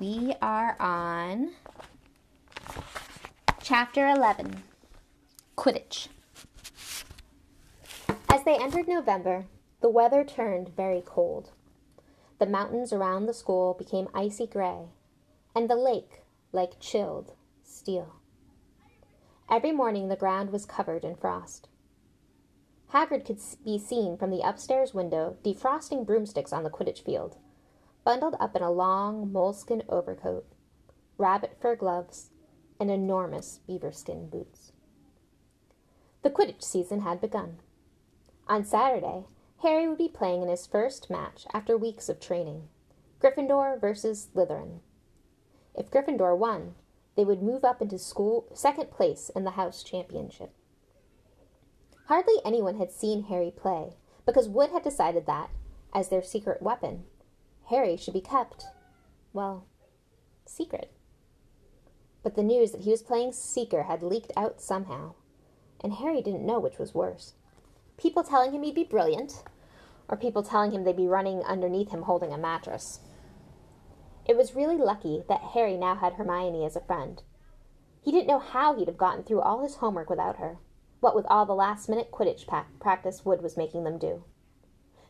We are on chapter 11 Quidditch. As they entered November, the weather turned very cold. The mountains around the school became icy gray, and the lake like chilled steel. Every morning the ground was covered in frost. Hagrid could be seen from the upstairs window defrosting broomsticks on the Quidditch field, bundled up in a long moleskin overcoat, rabbit fur gloves, and enormous beaverskin boots. The Quidditch season had begun. On Saturday, Harry would be playing in his first match after weeks of training Gryffindor versus Slytherin. If Gryffindor won, they would move up into school second place in the house championship. Hardly anyone had seen Harry play, because Wood had decided that, as their secret weapon, Harry should be kept, well, secret. But the news that he was playing Seeker had leaked out somehow, and Harry didn't know which was worse. People telling him he'd be brilliant, or people telling him they'd be running underneath him holding a mattress. It was really lucky that Harry now had Hermione as a friend. He didn't know how he'd have gotten through all his homework without her, what with all the last minute Quidditch practice Wood was making them do.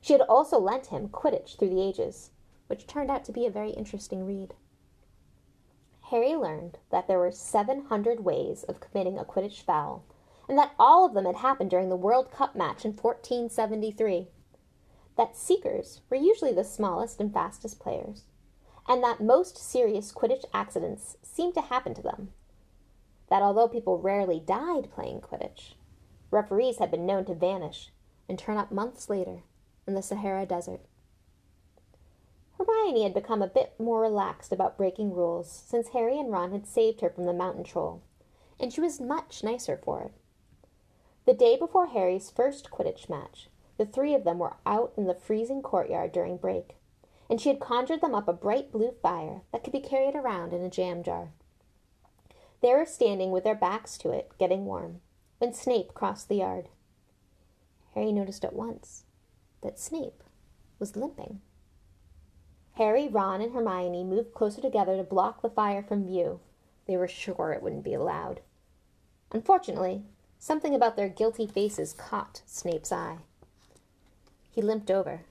She had also lent him Quidditch Through the Ages, which turned out to be a very interesting read. Harry learned that there were 700 ways of committing a Quidditch foul, and that all of them had happened during the World Cup match in 1473. That seekers were usually the smallest and fastest players, and that most serious Quidditch accidents seemed to happen to them. That although people rarely died playing Quidditch, referees had been known to vanish and turn up months later in the Sahara Desert. Hermione had become a bit more relaxed about breaking rules since Harry and Ron had saved her from the mountain troll, and she was much nicer for it. The day before Harry's first Quidditch match, the three of them were out in the freezing courtyard during break, and she had conjured them up a bright blue fire that could be carried around in a jam jar. They were standing with their backs to it, getting warm, when Snape crossed the yard. Harry noticed at once that Snape was limping. Harry, Ron, and Hermione moved closer together to block the fire from view. They were sure it wouldn't be allowed. Unfortunately, something about their guilty faces caught Snape's eye. He limped over.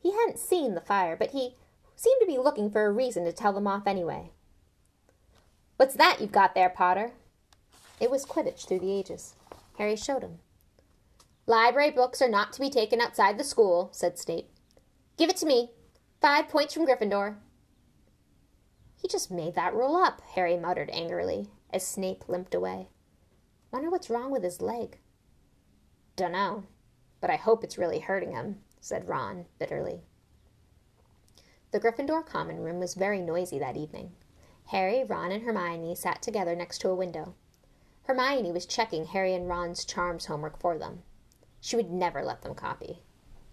He hadn't seen the fire, but he seemed to be looking for a reason to tell them off anyway. What's that you've got there, Potter? It was Quidditch through the ages. Harry showed him. Library books are not to be taken outside the school, said Snape. Give it to me. Five points from Gryffindor. He just made that rule up, Harry muttered angrily as Snape limped away. Wonder what's wrong with his leg. Dunno, but I hope it's really hurting him, said Ron bitterly. The Gryffindor common room was very noisy that evening. Harry, Ron, and Hermione sat together next to a window. Hermione was checking Harry and Ron's charms homework for them. She would never let them copy.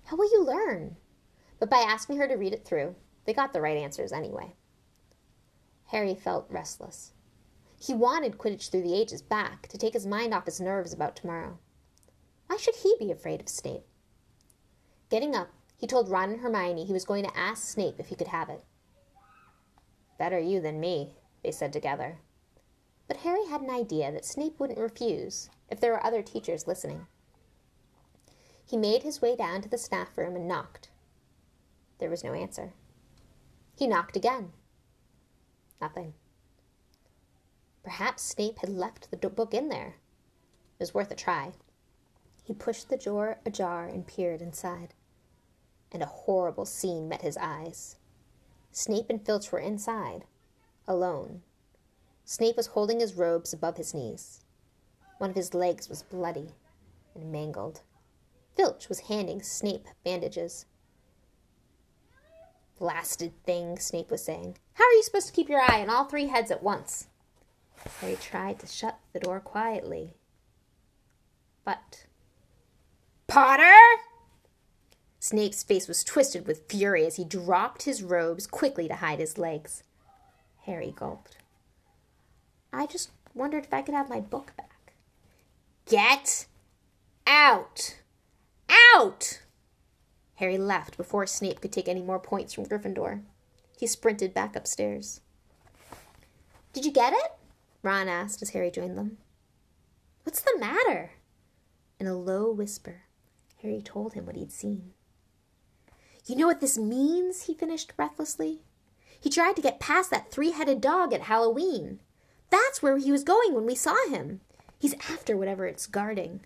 How will you learn? But by asking her to read it through, they got the right answers anyway. Harry felt restless. He wanted Quidditch through the ages back to take his mind off his nerves about tomorrow. Why should he be afraid of Snape? Getting up, he told Ron and Hermione he was going to ask Snape if he could have it. Better you than me, they said together. But Harry had an idea that Snape wouldn't refuse if there were other teachers listening. He made his way down to the staff room and knocked. There was no answer. He knocked again. Nothing. Perhaps Snape had left the book in there. It was worth a try. He pushed the door ajar and peered inside. And a horrible scene met his eyes. Snape and Filch were inside, alone. Snape was holding his robes above his knees. One of his legs was bloody and mangled. Filch was handing Snape bandages. Blasted thing, Snape was saying. How are you supposed to keep your eye on all three heads at once? Harry tried to shut the door quietly. But. Potter! Snape's face was twisted with fury as he dropped his robes quickly to hide his legs. Harry gulped. I just wondered if I could have my book back. Get out! Out! Harry left before Snape could take any more points from Gryffindor. He sprinted back upstairs. Did you get it? Ron asked as Harry joined them. What's the matter? In a low whisper, Harry told him what he'd seen. You know what this means? he finished breathlessly. He tried to get past that three headed dog at Halloween. That's where he was going when we saw him. He's after whatever it's guarding.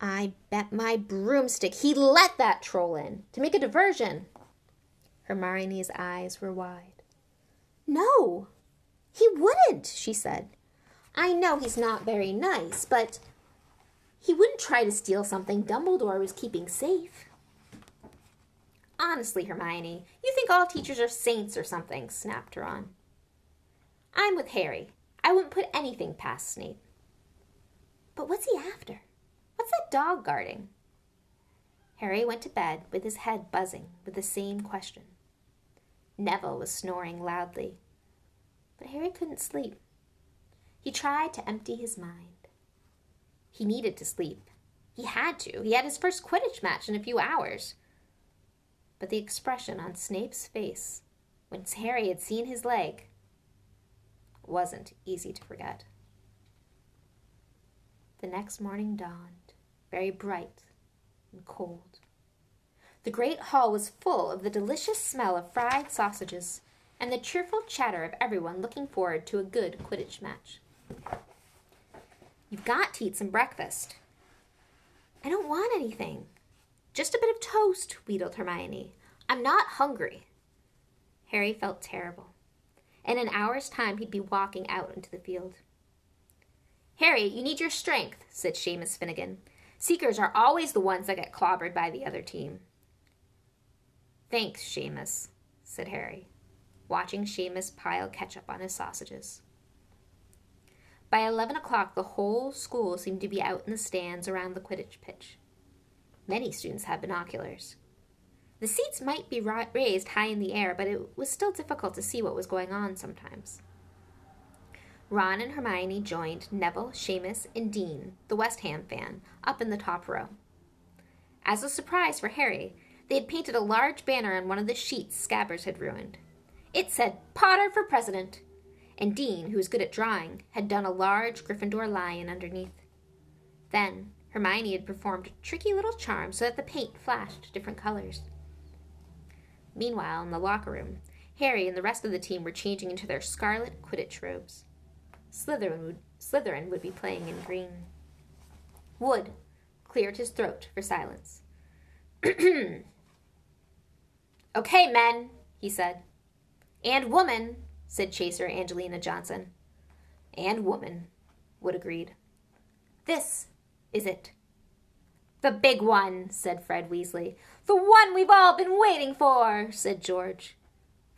I bet my broomstick he let that troll in to make a diversion. Hermione's eyes were wide. No, he wouldn't, she said. I know he's not very nice, but he wouldn't try to steal something Dumbledore was keeping safe. Honestly, Hermione, you think all teachers are saints or something, snapped Ron. I'm with Harry. I wouldn't put anything past Snape. But what's he after? What's that dog guarding? Harry went to bed with his head buzzing with the same question. Neville was snoring loudly, but Harry couldn't sleep. He tried to empty his mind. He needed to sleep. He had to. He had his first Quidditch match in a few hours. But the expression on Snape's face when Harry had seen his leg wasn't easy to forget. The next morning dawned, very bright and cold. The great hall was full of the delicious smell of fried sausages and the cheerful chatter of everyone looking forward to a good Quidditch match. You've got to eat some breakfast. I don't want anything. Just a bit of toast, wheedled Hermione. I'm not hungry. Harry felt terrible. In an hour's time, he'd be walking out into the field. Harry, you need your strength, said Seamus Finnegan. Seekers are always the ones that get clobbered by the other team. Thanks, Seamus, said Harry, watching Seamus pile ketchup on his sausages. By eleven o'clock, the whole school seemed to be out in the stands around the Quidditch pitch. Many students had binoculars. The seats might be raised high in the air, but it was still difficult to see what was going on sometimes. Ron and Hermione joined Neville, Seamus, and Dean, the West Ham fan, up in the top row. As a surprise for Harry, they had painted a large banner on one of the sheets Scabbers had ruined. It said, Potter for President, and Dean, who was good at drawing, had done a large Gryffindor lion underneath. Then, Hermione had performed a tricky little charm so that the paint flashed different colors. Meanwhile, in the locker room, Harry and the rest of the team were changing into their scarlet Quidditch robes. Slytherin would, Slytherin would be playing in green. Wood cleared his throat for silence. okay, men, he said. And woman, said Chaser Angelina Johnson. And woman, Wood agreed. This is it. The big one, said Fred Weasley. The one we've all been waiting for, said George.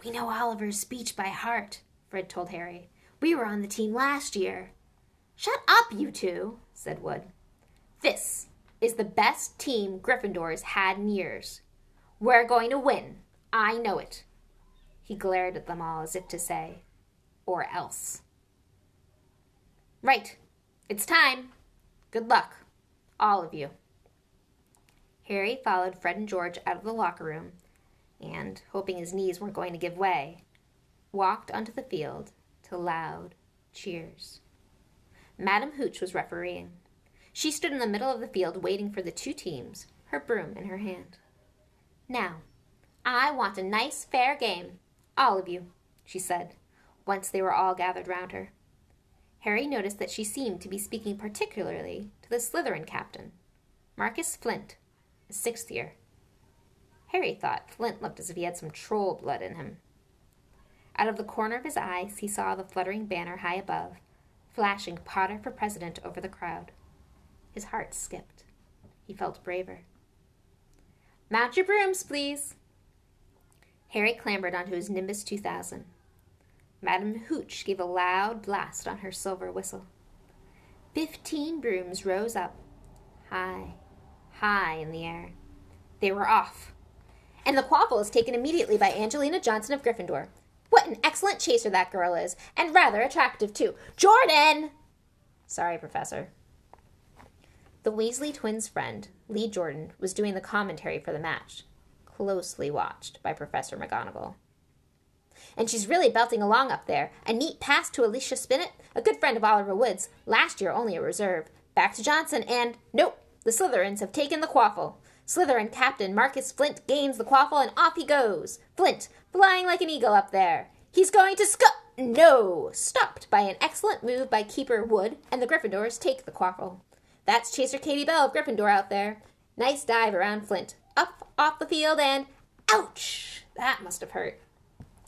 We know Oliver's speech by heart, Fred told Harry. We were on the team last year. Shut up, you two, said Wood. This is the best team Gryffindor's had in years. We're going to win. I know it. He glared at them all as if to say, or else. Right. It's time. Good luck, all of you. Harry followed Fred and George out of the locker room and, hoping his knees weren't going to give way, walked onto the field to loud cheers. Madam Hooch was refereeing. She stood in the middle of the field waiting for the two teams, her broom in her hand. Now, I want a nice, fair game, all of you, she said, once they were all gathered round her. Harry noticed that she seemed to be speaking particularly to the Slytherin captain, Marcus Flint, a sixth year. Harry thought Flint looked as if he had some troll blood in him. Out of the corner of his eyes, he saw the fluttering banner high above, flashing Potter for president over the crowd. His heart skipped. He felt braver. Mount your brooms, please. Harry clambered onto his Nimbus 2000. Madame Hooch gave a loud blast on her silver whistle. Fifteen brooms rose up, high, high in the air. They were off. And the quaffle is taken immediately by Angelina Johnson of Gryffindor, what an excellent chaser that girl is, and rather attractive, too. Jordan! Sorry, Professor. The Weasley twins' friend, Lee Jordan, was doing the commentary for the match, closely watched by Professor McGonagall. And she's really belting along up there. A neat pass to Alicia Spinnet, a good friend of Oliver Wood's, last year only a reserve. Back to Johnson, and nope, the Slytherins have taken the quaffle. Slytherin captain Marcus Flint gains the quaffle, and off he goes. Flint, flying like an eagle up there. He's going to sc- no! Stopped by an excellent move by Keeper Wood, and the Gryffindors take the quaffle. That's Chaser Katie Bell of Gryffindor out there. Nice dive around Flint. Up off the field and ouch! That must have hurt.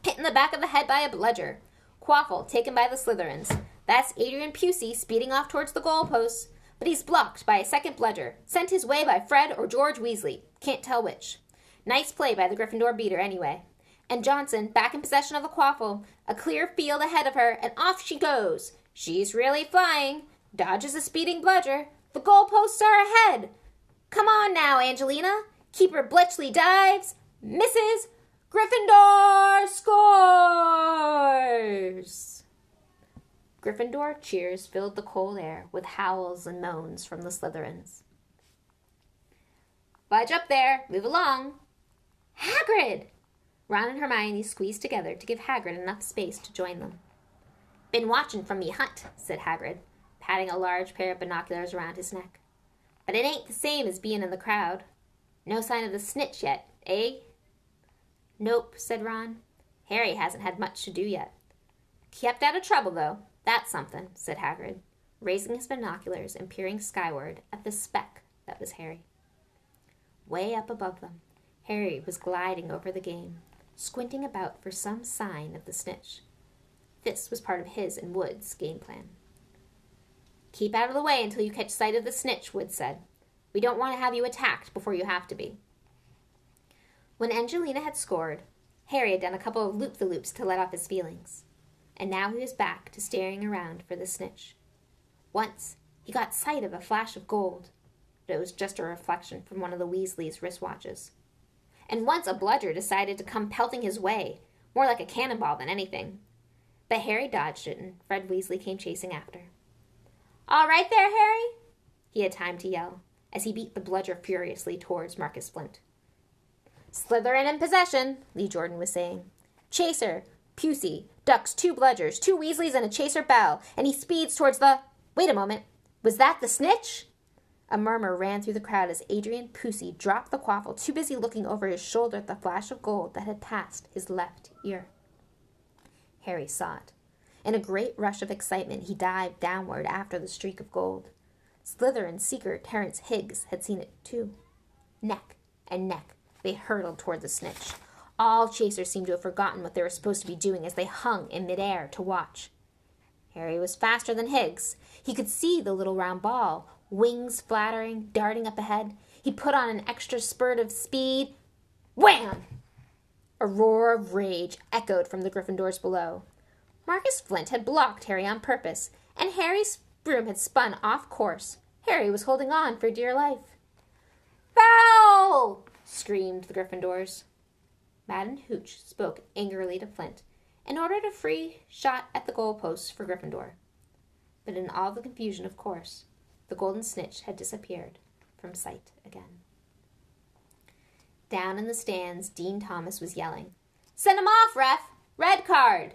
Hit in the back of the head by a bludger. Quaffle taken by the Slytherins. That's Adrian Pusey speeding off towards the goalposts, but he's blocked by a second bludger, sent his way by Fred or George Weasley. Can't tell which. Nice play by the Gryffindor beater, anyway. And Johnson, back in possession of the quaffle, a clear field ahead of her, and off she goes. She's really flying. Dodges a speeding bludger. The goalposts are ahead. Come on now, Angelina. Keeper Bletchley dives, misses. Gryffindor scores! Gryffindor cheers filled the cold air with howls and moans from the Slytherins. Budge up there, move along. Hagrid! Ron and Hermione squeezed together to give Hagrid enough space to join them. Been watching from me hunt, said Hagrid, patting a large pair of binoculars around his neck. But it ain't the same as being in the crowd. No sign of the snitch yet, eh? Nope, said Ron. Harry hasn't had much to do yet. Kept out of trouble, though. That's something, said Hagrid, raising his binoculars and peering skyward at the speck that was Harry. Way up above them, Harry was gliding over the game, squinting about for some sign of the snitch. This was part of his and Wood's game plan. Keep out of the way until you catch sight of the snitch, Wood said. We don't want to have you attacked before you have to be. When Angelina had scored, Harry had done a couple of loop the loops to let off his feelings, and now he was back to staring around for the snitch. Once he got sight of a flash of gold, but it was just a reflection from one of the Weasleys' wristwatches. And once a bludger decided to come pelting his way, more like a cannonball than anything. But Harry dodged it, and Fred Weasley came chasing after. All right there, Harry! He had time to yell as he beat the bludger furiously towards Marcus Flint. Slytherin in possession, Lee Jordan was saying. Chaser, Pusey, ducks two bludgers, two Weasleys, and a Chaser Bell, and he speeds towards the. Wait a moment. Was that the snitch? A murmur ran through the crowd as Adrian Pusey dropped the quaffle, too busy looking over his shoulder at the flash of gold that had passed his left ear. Harry saw it. In a great rush of excitement, he dived downward after the streak of gold. Slytherin seeker Terence Higgs had seen it too. Neck and neck, they hurtled toward the snitch. All chasers seemed to have forgotten what they were supposed to be doing as they hung in midair to watch. Harry was faster than Higgs. He could see the little round ball, wings flattering, darting up ahead. He put on an extra spurt of speed. Wham! A roar of rage echoed from the Gryffindors below. Marcus Flint had blocked Harry on purpose, and Harry's broom had spun off course. Harry was holding on for dear life. Foul! screamed the Gryffindors. Madam Hooch spoke angrily to Flint and ordered a free shot at the goalposts for Gryffindor. But in all the confusion, of course, the golden snitch had disappeared from sight again. Down in the stands, Dean Thomas was yelling, Send him off, ref! Red card!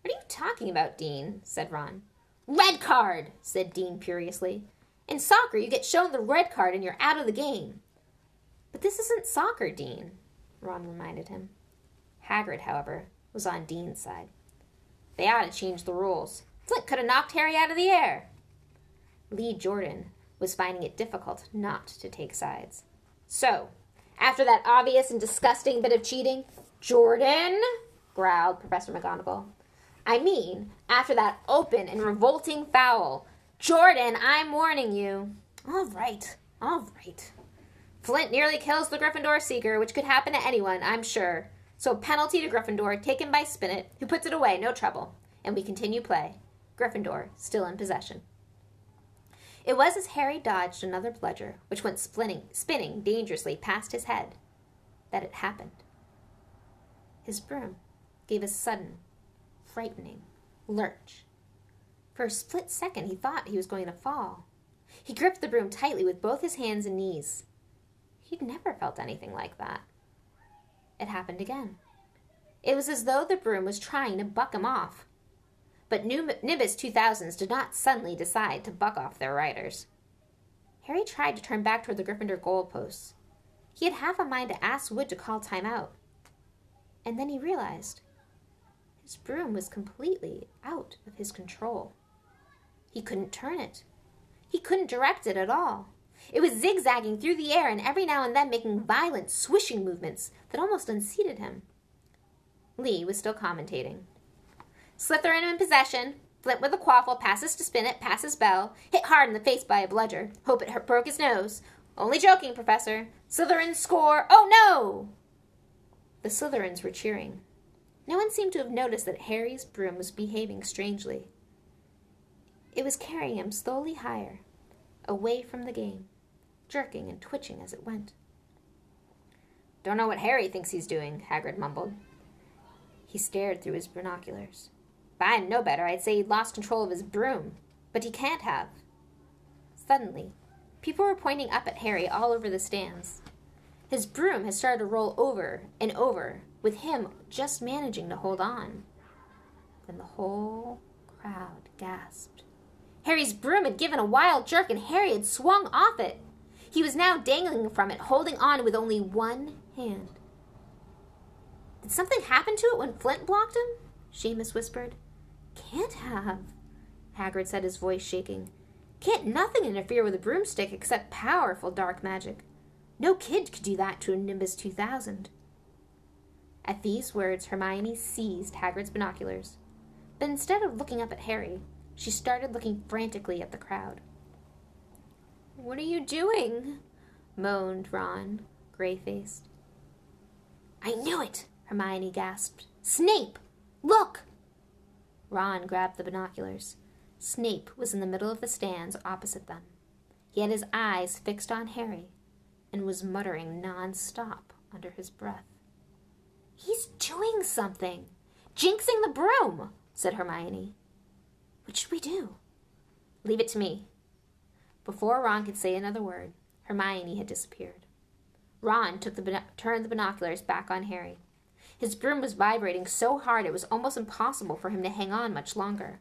What are you talking about, Dean? said Ron. Red card, said Dean furiously. In soccer, you get shown the red card and you're out of the game. But this isn't soccer, Dean, Ron reminded him. Hagrid, however, was on Dean's side. They ought to change the rules. Flint could have knocked Harry out of the air. Lee Jordan was finding it difficult not to take sides. So, after that obvious and disgusting bit of cheating, Jordan, growled Professor McGonagall, I mean, after that open and revolting foul. Jordan, I'm warning you. All right, all right. Flint nearly kills the Gryffindor Seeker, which could happen to anyone, I'm sure. So penalty to Gryffindor, taken by Spinnet, who puts it away, no trouble. And we continue play. Gryffindor, still in possession. It was as Harry dodged another bludger, which went spinning, spinning dangerously past his head, that it happened. His broom gave a sudden frightening lurch. For a split second, he thought he was going to fall. He gripped the broom tightly with both his hands and knees. He'd never felt anything like that. It happened again. It was as though the broom was trying to buck him off. But New Nimbus 2000s did not suddenly decide to buck off their riders. Harry tried to turn back toward the Gryffindor goalposts. He had half a mind to ask Wood to call time out. And then he realized his broom was completely out of his control. He couldn't turn it. He couldn't direct it at all. It was zigzagging through the air and every now and then making violent swishing movements that almost unseated him. Lee was still commentating. Slytherin in possession. Flint with a quaffle, passes to Spinnet, passes Bell. Hit hard in the face by a bludger. Hope it broke his nose. Only joking, Professor. Slytherin score. Oh no! The Slytherins were cheering. No one seemed to have noticed that Harry's broom was behaving strangely. It was carrying him slowly higher, away from the game, jerking and twitching as it went. Don't know what Harry thinks he's doing, Hagrid mumbled. He stared through his binoculars. If I know better, I'd say he'd lost control of his broom, but he can't have. Suddenly, people were pointing up at Harry all over the stands. His broom had started to roll over and over, with him just managing to hold on. Then the whole crowd gasped. Harry's broom had given a wild jerk and Harry had swung off it. He was now dangling from it, holding on with only one hand. Did something happen to it when Flint blocked him? Seamus whispered. Can't have, Hagrid said, his voice shaking. Can't nothing interfere with a broomstick except powerful dark magic. No kid could do that to a Nimbus 2000. At these words, Hermione seized Hagrid's binoculars. But instead of looking up at Harry, she started looking frantically at the crowd. What are you doing? moaned Ron, gray faced. I knew it, Hermione gasped. Snape! Look! Ron grabbed the binoculars. Snape was in the middle of the stands opposite them. He had his eyes fixed on Harry and was muttering non-stop under his breath. He's doing something! Jinxing the broom, said Hermione. What should we do? Leave it to me. Before Ron could say another word, Hermione had disappeared. Ron took the turned the binoculars back on Harry. His broom was vibrating so hard it was almost impossible for him to hang on much longer.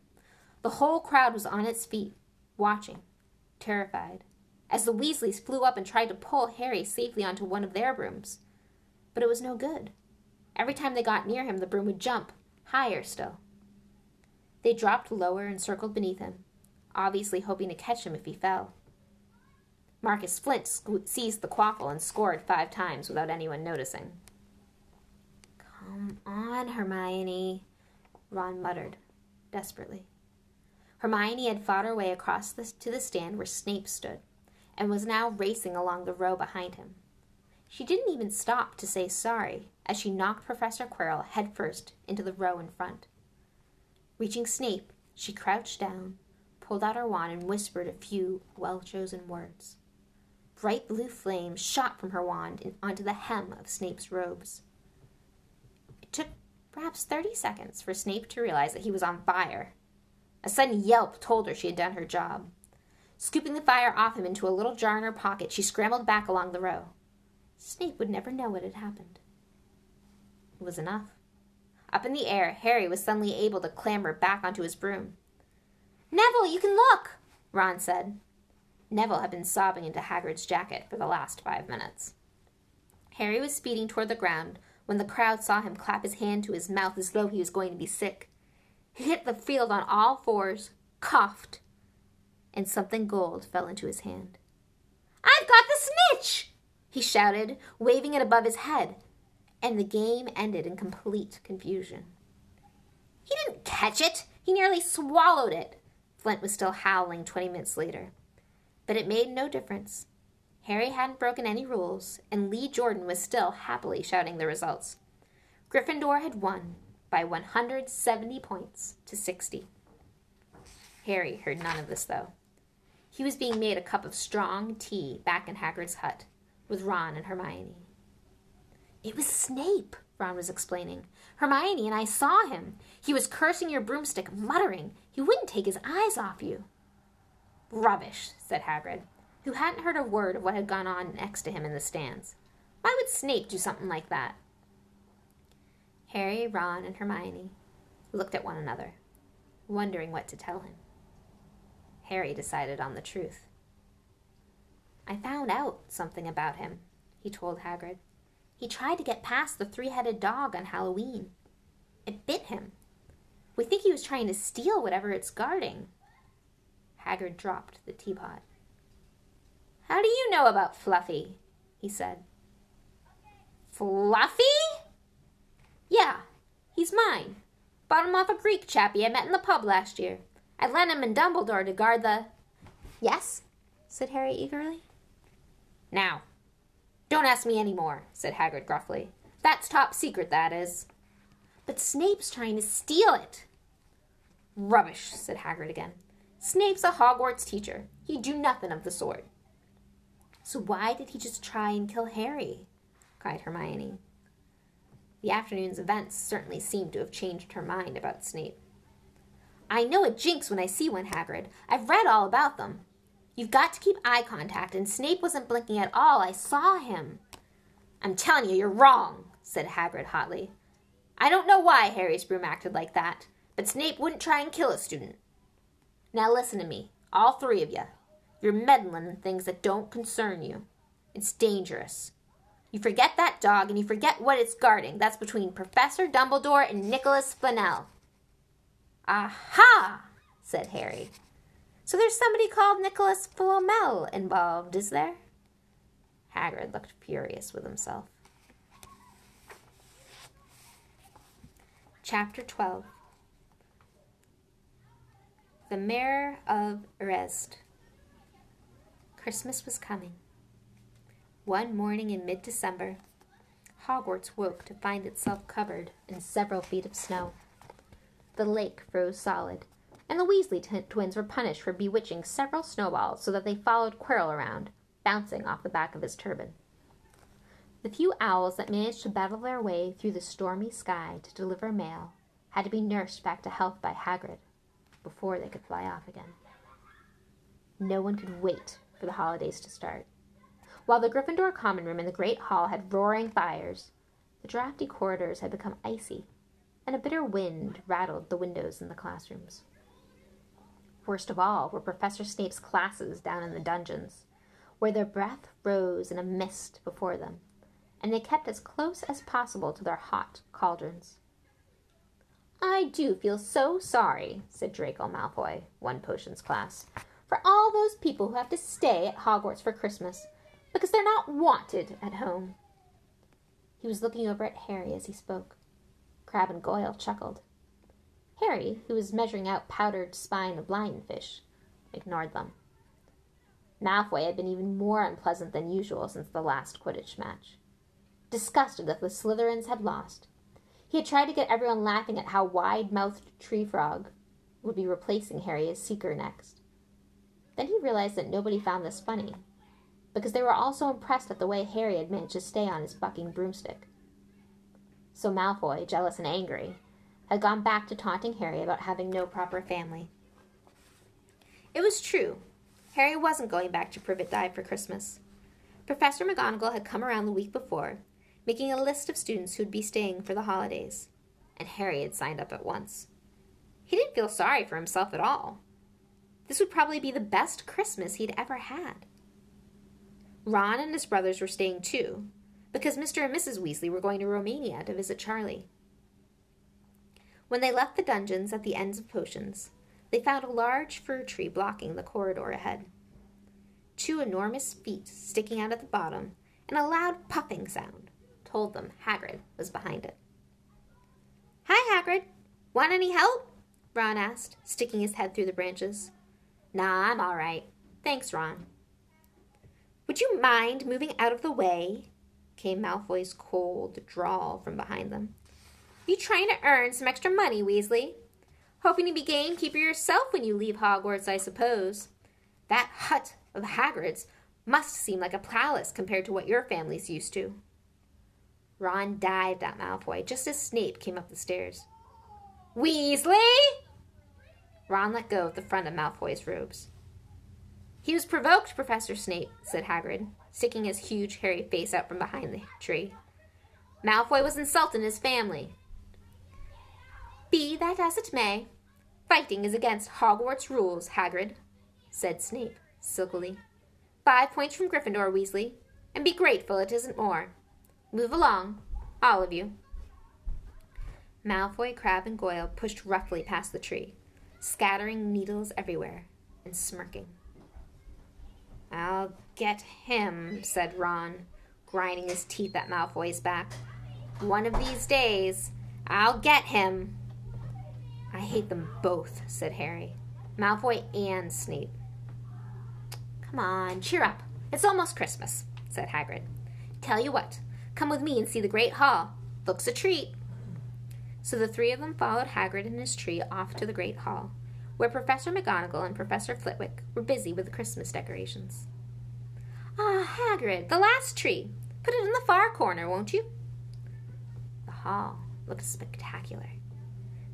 The whole crowd was on its feet, watching, terrified, as the Weasleys flew up and tried to pull Harry safely onto one of their brooms. But it was no good. Every time they got near him, the broom would jump, higher still. They dropped lower and circled beneath him, obviously hoping to catch him if he fell. Marcus Flint seized the quaffle and scored five times without anyone noticing. Come on, Hermione, Ron muttered, desperately. Hermione had fought her way across the, to the stand where Snape stood, and was now racing along the row behind him. She didn't even stop to say sorry as she knocked Professor Quirrell headfirst into the row in front. Reaching Snape, she crouched down, pulled out her wand, and whispered a few well chosen words. Bright blue flames shot from her wand and onto the hem of Snape's robes. It took perhaps thirty seconds for Snape to realize that he was on fire. A sudden yelp told her she had done her job. Scooping the fire off him into a little jar in her pocket, she scrambled back along the row. Snape would never know what had happened. It was enough. Up in the air, Harry was suddenly able to clamber back onto his broom. Neville, you can look, Ron said. Neville had been sobbing into Hagrid's jacket for the last five minutes. Harry was speeding toward the ground when the crowd saw him clap his hand to his mouth as though he was going to be sick. He hit the field on all fours, coughed, and something gold fell into his hand. I've got the snitch! he shouted, waving it above his head and the game ended in complete confusion. He didn't catch it. He nearly swallowed it. Flint was still howling 20 minutes later. But it made no difference. Harry hadn't broken any rules, and Lee Jordan was still happily shouting the results. Gryffindor had won by 170 points to 60. Harry heard none of this, though. He was being made a cup of strong tea back in Hagrid's hut with Ron and Hermione. It was Snape, Ron was explaining. Hermione and I saw him. He was cursing your broomstick, muttering. He wouldn't take his eyes off you. Rubbish, said Hagrid, who hadn't heard a word of what had gone on next to him in the stands. Why would Snape do something like that? Harry, Ron, and Hermione looked at one another, wondering what to tell him. Harry decided on the truth. I found out something about him, he told Hagrid. He tried to get past the three headed dog on Halloween. It bit him. We think he was trying to steal whatever it's guarding. Hagrid dropped the teapot. How do you know about Fluffy? he said. Fluffy? Yeah, he's mine. Bought him off a Greek chappie I met in the pub last year. I lent him and Dumbledore to guard the. Yes? said Harry eagerly. Now, don't ask me any more, said Hagrid gruffly. That's top secret, that is. But Snape's trying to steal it. Rubbish, said Hagrid again. Snape's a Hogwarts teacher. He'd do nothing of the sort. So why did he just try and kill Harry? cried Hermione. The afternoon's events certainly seemed to have changed her mind about Snape. I know a jinx when I see one, Hagrid. I've read all about them. You've got to keep eye contact, and Snape wasn't blinking at all. I saw him. I'm telling you, you're wrong, said Hagrid hotly. I don't know why Harry's broom acted like that, but Snape wouldn't try and kill a student. Now listen to me, all three of you. You're meddling in things that don't concern you. It's dangerous. You forget that dog and you forget what it's guarding. That's between Professor Dumbledore and Nicholas Flamel. Aha! said Harry. So there's somebody called Nicholas Flamel involved, is there? Hagrid looked furious with himself. Chapter 12 The Mirror of Erised Christmas was coming. One morning in mid December, Hogwarts woke to find itself covered in several feet of snow. The lake froze solid, and the Weasley t- twins were punished for bewitching several snowballs so that they followed Quirrell around, bouncing off the back of his turban. The few owls that managed to battle their way through the stormy sky to deliver mail had to be nursed back to health by Hagrid before they could fly off again. No one could wait for the holidays to start. While the Gryffindor common room and the great hall had roaring fires, the drafty corridors had become icy, and a bitter wind rattled the windows in the classrooms. Worst of all were Professor Snape's classes down in the dungeons, where their breath rose in a mist before them, and they kept as close as possible to their hot cauldrons. I do feel so sorry, said Draco Malfoy, one potions class, for all those people who have to stay at Hogwarts for Christmas because they're not wanted at home. He was looking over at Harry as he spoke. Crabbe and Goyle chuckled. Harry, who was measuring out powdered spine of lionfish, ignored them. Malfoy had been even more unpleasant than usual since the last Quidditch match. Disgusted that the Slytherins had lost, he had tried to get everyone laughing at how wide-mouthed Tree Frog would be replacing Harry as Seeker next. Then he realized that nobody found this funny, because they were all so impressed at the way Harry had managed to stay on his bucking broomstick. So Malfoy, jealous and angry, had gone back to taunting Harry about having no proper family. It was true. Harry wasn't going back to Privet Drive for Christmas. Professor McGonagall had come around the week before, making a list of students who'd be staying for the holidays, and Harry had signed up at once. He didn't feel sorry for himself at all. This would probably be the best Christmas he'd ever had. Ron and his brothers were staying too, because Mr. and Mrs. Weasley were going to Romania to visit Charlie. When they left the dungeons at the ends of potions, they found a large fir tree blocking the corridor ahead. Two enormous feet sticking out at the bottom, and a loud puffing sound told them Hagrid was behind it. Hi, Hagrid. Want any help? Ron asked, sticking his head through the branches. Nah, I'm all right. Thanks, Ron. Would you mind moving out of the way? came Malfoy's cold drawl from behind them. You trying to earn some extra money, Weasley? Hoping to be gamekeeper yourself when you leave Hogwarts, I suppose. That hut of Hagrid's must seem like a palace compared to what your family's used to. Ron dived at Malfoy just as Snape came up the stairs. Weasley! Ron let go of the front of Malfoy's robes. He was provoked, Professor Snape, said Hagrid, sticking his huge hairy face out from behind the tree. Malfoy was insulting his family. Be that as it may, fighting is against Hogwarts rules, Hagrid, said Snape, silkily. Five points from Gryffindor, Weasley, and be grateful it isn't more. Move along, all of you. Malfoy, Crabbe, and Goyle pushed roughly past the tree, scattering needles everywhere and smirking. I'll get him, said Ron, grinding his teeth at Malfoy's back. One of these days, I'll get him. I hate them both, said Harry. Malfoy and Snape. Come on, cheer up. It's almost Christmas, said Hagrid. Tell you what, come with me and see the Great Hall. Looks a treat. So the three of them followed Hagrid and his tree off to the Great Hall, where Professor McGonagall and Professor Flitwick were busy with the Christmas decorations. Ah, Hagrid, the last tree. Put it in the far corner, won't you? The hall looked spectacular.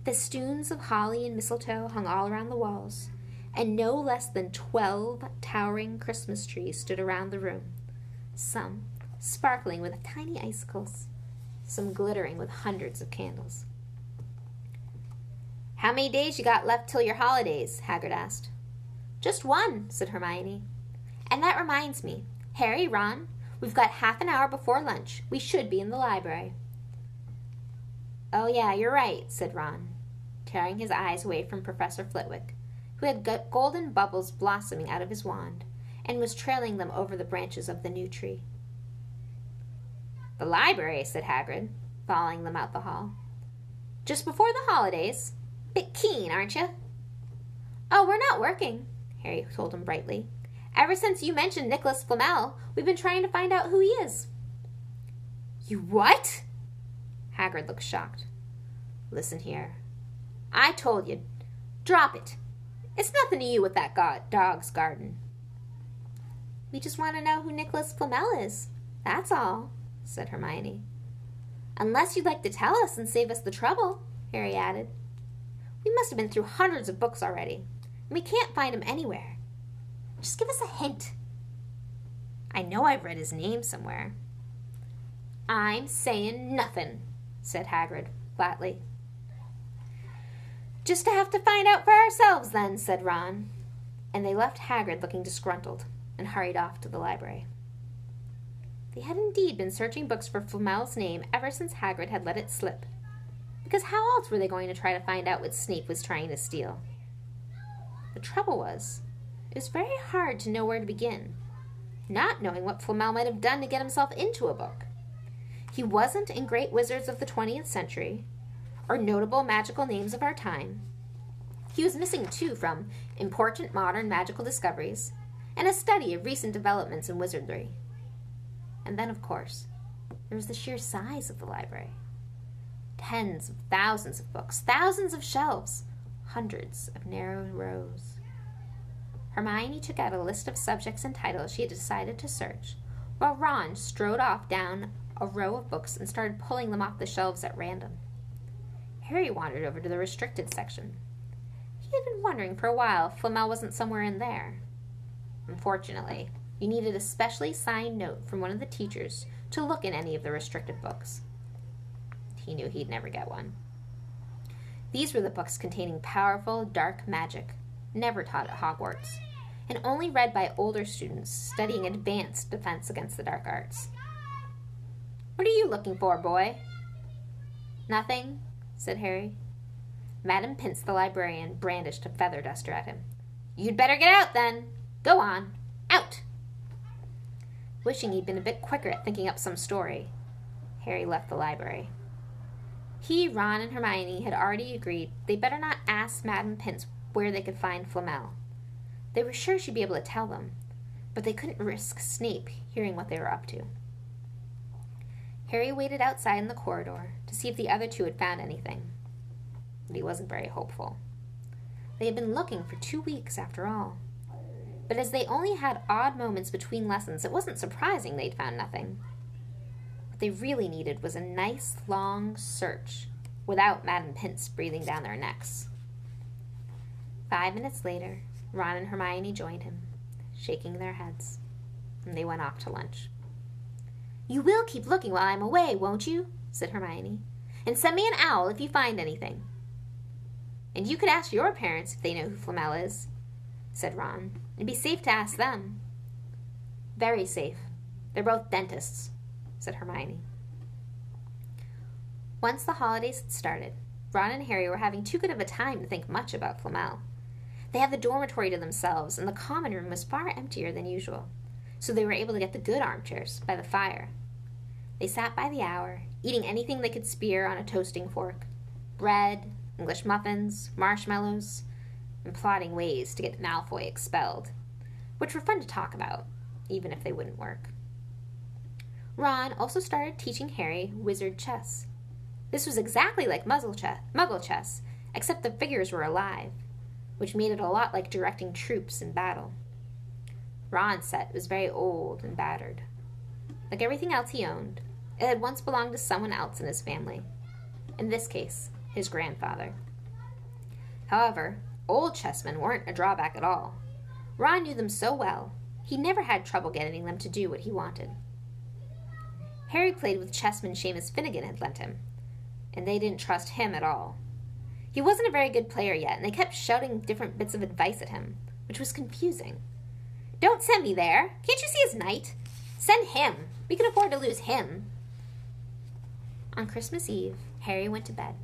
Festoons of holly and mistletoe hung all around the walls, and no less than twelve towering Christmas trees stood around the room, some sparkling with tiny icicles, some glittering with hundreds of candles. How many days you got left till your holidays? Hagrid asked. Just one, said Hermione. And that reminds me, Harry, Ron, we've got half an hour before lunch. We should be in the library. Oh, yeah, you're right, said Ron, tearing his eyes away from Professor Flitwick, who had golden bubbles blossoming out of his wand and was trailing them over the branches of the new tree. The library, said Hagrid, following them out the hall. Just before the holidays. Bit keen, aren't you? Oh, we're not working, Harry told him brightly. Ever since you mentioned Nicholas Flamel, we've been trying to find out who he is. You what? Hagrid looked shocked. Listen here. I told you. Drop it. It's nothing to you with that god, dog's garden. We just want to know who Nicholas Flamel is. That's all, said Hermione. Unless you'd like to tell us and save us the trouble, Harry added. We must have been through hundreds of books already, and we can't find him anywhere. Just give us a hint. I know I've read his name somewhere. I'm saying nothing, said Hagrid flatly. Just to have to find out for ourselves, then, said Ron. And they left Hagrid looking disgruntled and hurried off to the library. They had indeed been searching books for Flamel's name ever since Hagrid had let it slip because how else were they going to try to find out what Snape was trying to steal? The trouble was, it was very hard to know where to begin, not knowing what Flamel might have done to get himself into a book. He wasn't in great wizards of the 20th century, or notable magical names of our time. He was missing, too, from important modern magical discoveries and a study of recent developments in wizardry. And then, of course, there was the sheer size of the library tens of thousands of books, thousands of shelves, hundreds of narrow rows. Hermione took out a list of subjects and titles she had decided to search, while Ron strode off down a row of books and started pulling them off the shelves at random. Harry wandered over to the restricted section. He had been wondering for a while if Flamel wasn't somewhere in there. Unfortunately, you needed a specially signed note from one of the teachers to look in any of the restricted books. He knew he'd never get one. These were the books containing powerful, dark magic, never taught at Hogwarts, and only read by older students studying advanced defense against the dark arts. What are you looking for, boy? Nothing, said Harry. Madam Pince, the librarian, brandished a feather duster at him. You'd better get out, then. Go on. Out! Wishing he'd been a bit quicker at thinking up some story, Harry left the library. He, Ron, and Hermione had already agreed they better not ask Madame Pince where they could find Flamel. They were sure she'd be able to tell them, but they couldn't risk Snape hearing what they were up to. Harry waited outside in the corridor to see if the other two had found anything, but he wasn't very hopeful. They had been looking for two weeks after all. But as they only had odd moments between lessons, it wasn't surprising they'd found nothing What they really needed was a nice long search without Madame Pince breathing down their necks. Five minutes later, Ron and Hermione joined him, shaking their heads, and they went off to lunch. You will keep looking while I'm away, won't you? said Hermione. And send me an owl if you find anything. And you could ask your parents if they know who Flamel is, said Ron. It'd be safe to ask them. Very safe. They're both dentists, said Hermione. Once the holidays had started, Ron and Harry were having too good of a time to think much about Flamel. They had the dormitory to themselves, and the common room was far emptier than usual, so they were able to get the good armchairs by the fire. They sat by the hour, eating anything they could spear on a toasting fork bread, English muffins, marshmallows, and plotting ways to get Malfoy expelled, which were fun to talk about, even if they wouldn't work. Ron also started teaching Harry wizard chess. This was exactly like chess, muggle chess, except the figures were alive, which made it a lot like directing troops in battle. Ron's set was very old and battered. Like everything else he owned, it had once belonged to someone else in his family. In this case, his grandfather. However, old chessmen weren't a drawback at all. Ron knew them so well, he never had trouble getting them to do what he wanted. Harry played with chessmen Seamus Finnigan had lent him, and they didn't trust him at all. He wasn't a very good player yet, and they kept shouting different bits of advice at him, which was confusing. Don't send me there. Can't you see his knight? Send him. We can afford to lose him. On Christmas Eve, Harry went to bed,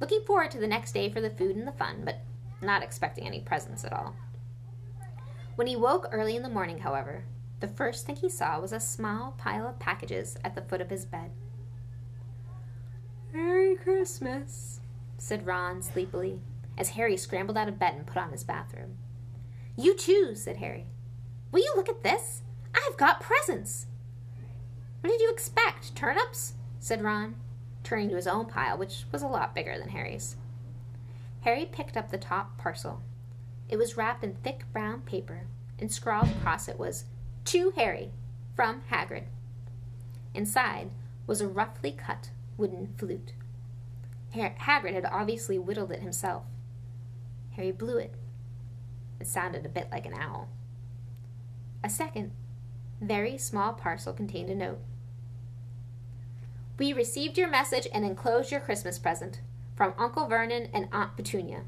looking forward to the next day for the food and the fun, but not expecting any presents at all. When he woke early in the morning, however, the first thing he saw was a small pile of packages at the foot of his bed. Merry Christmas, said Ron sleepily, as Harry scrambled out of bed and put on his bathrobe. You too, said Harry. Will you look at this? I've got presents. What did you expect? Turnips? said Ron, turning to his own pile, which was a lot bigger than Harry's. Harry picked up the top parcel. It was wrapped in thick brown paper, and scrawled across it was To Harry, from Hagrid. Inside was a roughly cut wooden flute. Hagrid had obviously whittled it himself. Harry blew it. It sounded a bit like an owl. A second, very small parcel contained a note. We received your message and enclosed your Christmas present from Uncle Vernon and Aunt Petunia.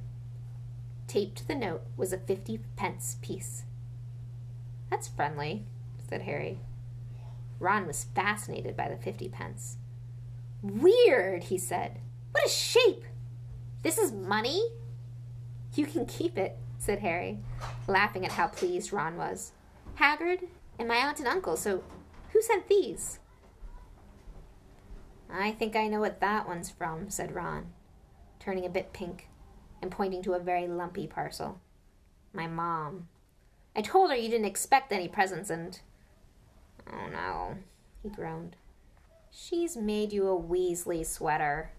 Taped to the note was a fifty pence piece. That's friendly, said Harry. Ron was fascinated by the fifty pence. Weird, he said. What a shape! This is money? You can keep it, said Harry, laughing at how pleased Ron was. Hagrid and my aunt and uncle, so who sent these? I think I know what that one's from, said Ron, turning a bit pink and pointing to a very lumpy parcel. My mom. I told her you didn't expect any presents and. Oh no, he groaned. She's made you a Weasley sweater.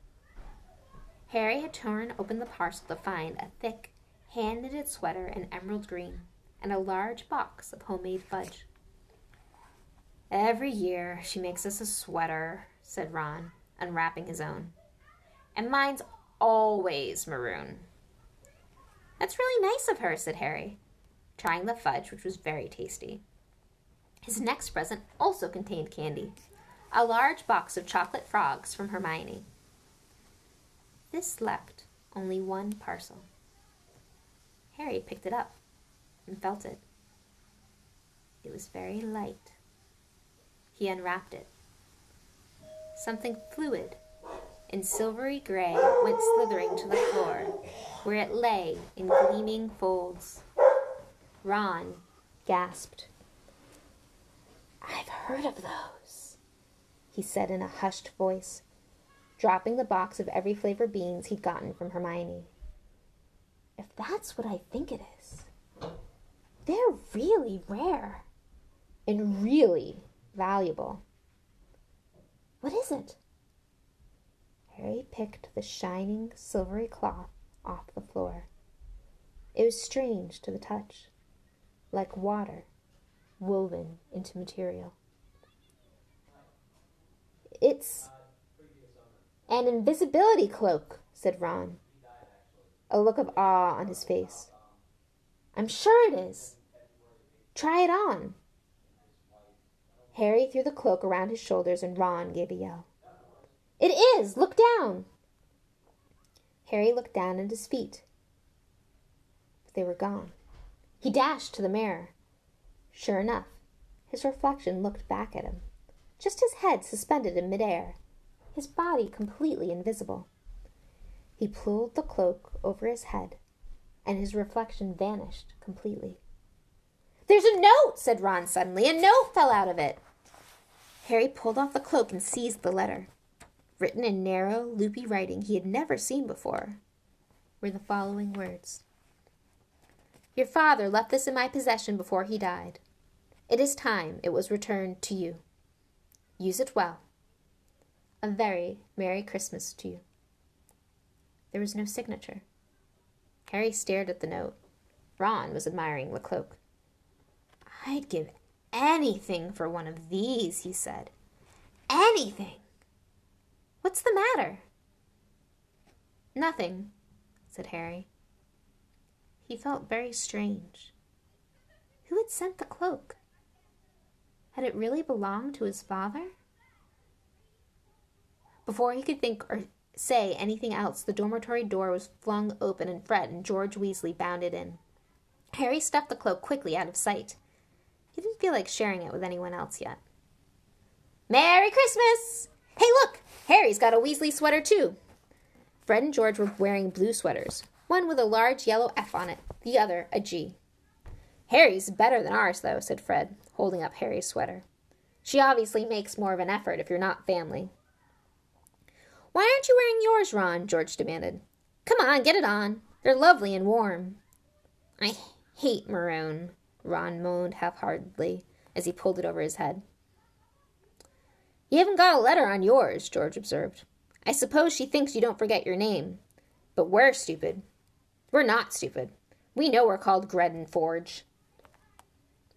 Harry had torn open the parcel to find a thick, hand knitted sweater in emerald green and a large box of homemade fudge. Every year she makes us a sweater, said Ron, unwrapping his own. And mine's always maroon. That's really nice of her, said Harry, trying the fudge, which was very tasty. His next present also contained candy, a large box of chocolate frogs from Hermione. This left only one parcel. Harry picked it up and felt it. It was very light. He unwrapped it. Something fluid and silvery gray went slithering to the floor, where it lay in gleaming folds. Ron gasped. I've heard of those he said in a hushed voice, dropping the box of every flavor beans he'd gotten from Hermione. If that's what I think it is, they're really rare and really valuable. What is it? Harry picked the shining silvery cloth off the floor. It was strange to the touch, like water woven into material. It's an invisibility cloak, said Ron, a look of awe on his face. I'm sure it is. Try it on. Harry threw the cloak around his shoulders and Ron gave a yell. It is! Look down! Harry looked down at his feet they were gone. He dashed to the mirror. Sure enough, his reflection looked back at him, just his head suspended in midair, his body completely invisible. He pulled the cloak over his head, and his reflection vanished completely. There's a note, said Ron suddenly. A note fell out of it. Harry pulled off the cloak and seized the letter. Written in narrow, loopy writing he had never seen before were the following words Your father left this in my possession before he died. It is time it was returned to you. Use it well. A very Merry Christmas to you. There was no signature. Harry stared at the note. Ron was admiring the cloak. I'd give anything for one of these, he said. Anything. What's the matter? Nothing, said Harry. He felt very strange. Who had sent the cloak? Had it really belonged to his father? Before he could think or say anything else, the dormitory door was flung open and Fred and George Weasley bounded in. Harry stuffed the cloak quickly out of sight. He didn't feel like sharing it with anyone else yet. Merry Christmas! Hey, look! Harry's got a Weasley sweater, too. Fred and George were wearing blue sweaters, one with a large yellow F on it, the other a G. Harry's better than ours, though, said Fred, holding up Harry's sweater. She obviously makes more of an effort if you're not family. Why aren't you wearing yours, Ron? George demanded. Come on, get it on. They're lovely and warm. I hate maroon, Ron moaned half heartedly as he pulled it over his head. You haven't got a letter on yours, George observed. I suppose she thinks you don't forget your name. But we're stupid. We're not stupid. We know we're called Gred and Forge.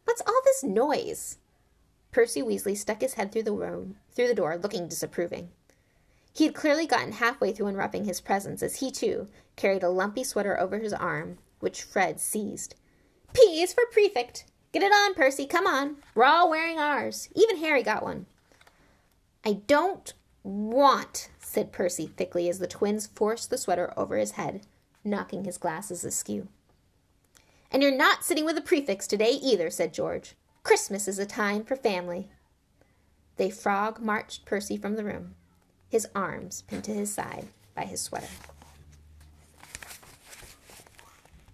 What's all this noise? Percy Weasley stuck his head through the room, through the door, looking disapproving. He had clearly gotten halfway through unwrapping his presents as he, too, carried a lumpy sweater over his arm, which Fred seized. P is for prefect. Get it on, Percy. Come on. We're all wearing ours. Even Harry got one. I don't want, said Percy thickly as the twins forced the sweater over his head, knocking his glasses askew. And you're not sitting with the prefects today either, said George. Christmas is a time for family. They frog marched Percy from the room, his arms pinned to his side by his sweater.